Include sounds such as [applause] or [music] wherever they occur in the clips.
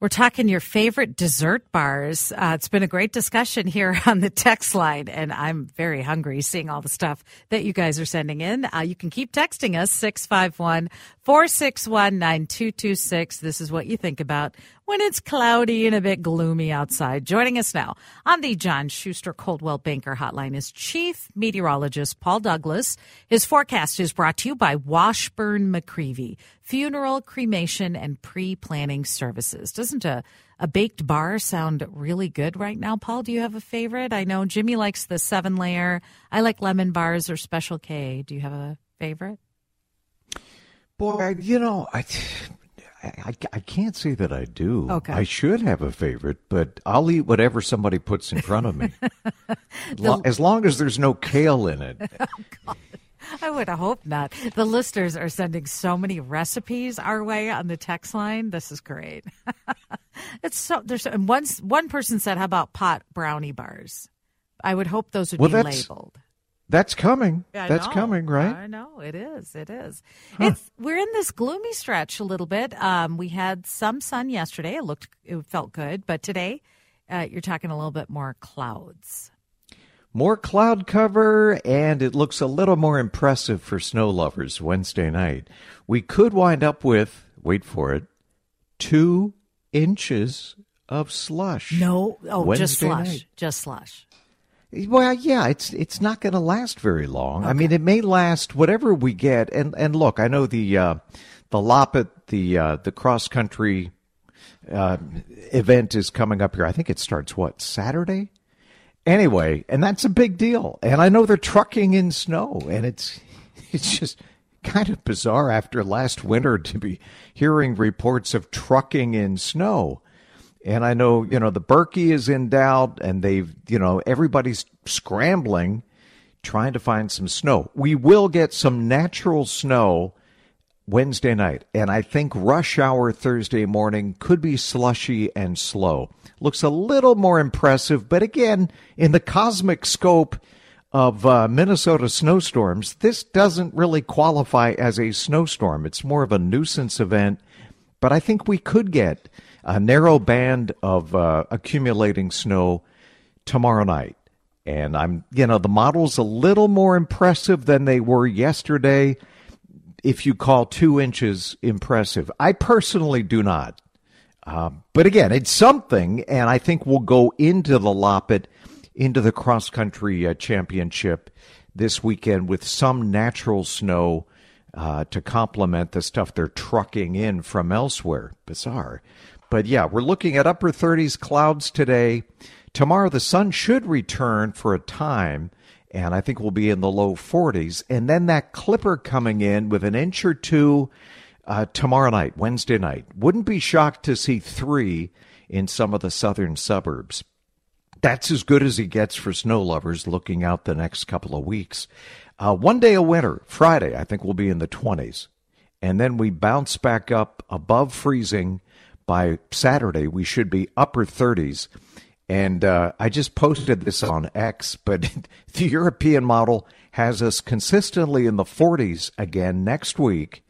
We're talking your favorite dessert bars. Uh, it's been a great discussion here [laughs] on the text line, and I'm very hungry seeing all the stuff that you guys are sending in. Uh, you can keep texting us 651 461 9226. This is what you think about when it's cloudy and a bit gloomy outside. Joining us now on the John Schuster Coldwell Banker Hotline is Chief Meteorologist Paul Douglas. His forecast is brought to you by Washburn McReavy Funeral, Cremation, and Pre Planning Services. Doesn't a, a baked bar sound really good right now, Paul? Do you have a favorite? I know Jimmy likes the seven layer. I like lemon bars or Special K. Do you have a favorite? Boy, you know, I, I, I can't say that I do. Okay. I should have a favorite, but I'll eat whatever somebody puts in front of me. [laughs] the, as long as there's no kale in it. [laughs] oh, [laughs] I would hope not. The listeners are sending so many recipes our way on the text line. This is great. [laughs] it's so there's and one one person said, "How about pot brownie bars?" I would hope those would well, be that's, labeled. That's coming. I that's know. coming, right? I know it is. It is. Huh. It's we're in this gloomy stretch a little bit. Um, we had some sun yesterday. It looked it felt good, but today uh, you're talking a little bit more clouds. More cloud cover, and it looks a little more impressive for snow lovers Wednesday night. We could wind up with, wait for it, two inches of slush. No, oh, Wednesday just slush, night. just slush. Well, yeah, it's it's not going to last very long. I mean, it may last whatever we get. And and look, I know the uh, the Loppet, the uh, the cross country uh, event is coming up here. I think it starts what Saturday. Anyway, and that's a big deal. And I know they're trucking in snow, and it's [laughs] it's just kind of bizarre after last winter to be hearing reports of trucking in snow. And I know, you know, the Birkie is in doubt and they've, you know, everybody's scrambling trying to find some snow. We will get some natural snow Wednesday night. And I think rush hour Thursday morning could be slushy and slow. Looks a little more impressive, but again, in the cosmic scope of uh, Minnesota snowstorms, this doesn't really qualify as a snowstorm. It's more of a nuisance event. But I think we could get a narrow band of uh, accumulating snow tomorrow night. And I'm, you know, the model's a little more impressive than they were yesterday. If you call two inches impressive, I personally do not. Uh, but again, it's something, and I think we'll go into the Loppet, into the cross country uh, championship this weekend with some natural snow uh, to complement the stuff they're trucking in from elsewhere. Bizarre. But yeah, we're looking at upper 30s clouds today. Tomorrow, the sun should return for a time, and I think we'll be in the low 40s. And then that clipper coming in with an inch or two uh, tomorrow night, Wednesday night. Wouldn't be shocked to see three in some of the southern suburbs. That's as good as he gets for snow lovers looking out the next couple of weeks. Uh, one day of winter, Friday, I think we'll be in the 20s. And then we bounce back up above freezing by Saturday, we should be upper 30s. And uh, I just posted this on X, but [laughs] the European model has us consistently in the 40s again next week.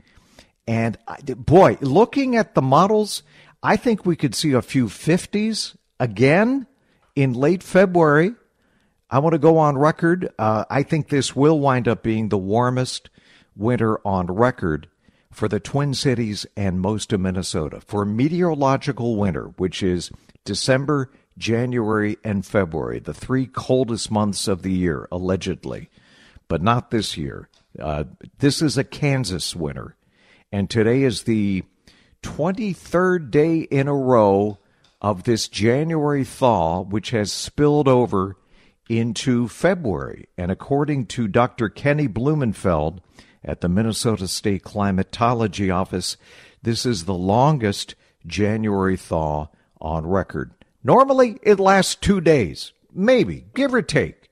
And I- boy, looking at the models, I think we could see a few 50s again in late February. I want to go on record. Uh, I think this will wind up being the warmest winter on record for the Twin Cities and most of Minnesota for meteorological winter, which is December, January, and February, the three coldest months of the year, allegedly, but not this year. Uh, this is a Kansas winter, and today is the 23rd day in a row of this January thaw, which has spilled over into February. And according to Dr. Kenny Blumenfeld at the Minnesota State Climatology Office, this is the longest January thaw on record. Normally, it lasts two days, maybe, give or take.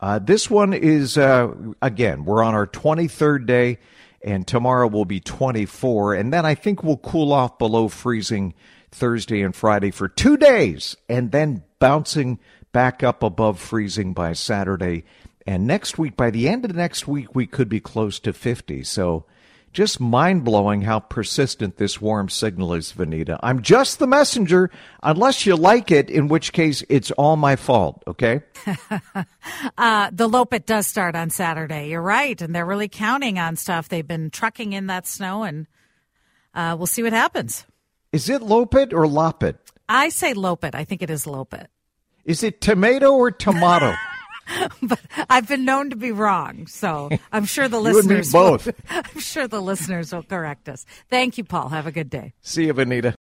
Uh, this one is, uh, again, we're on our 23rd day, and tomorrow will be 24. And then I think we'll cool off below freezing Thursday and Friday for two days, and then bouncing back up above freezing by Saturday. And next week, by the end of next week, we could be close to 50. So Just mind blowing how persistent this warm signal is, Vineeta. I'm just the messenger, unless you like it, in which case it's all my fault, okay? [laughs] uh, the Loppet does start on Saturday. You're right. And they're really counting on stuff. They've been trucking in that snow, and uh, we'll see what happens. Is it Loppet or Loppet? I say Loppet. I think it is Loppet. Is it tomato or tomato? [laughs] [laughs] but I've been known to be wrong, so [laughs] I'm sure the listeners both. Will, [laughs] I'm sure the listeners will correct us. Thank you, Paul. Have a good day. See you, Vineeta.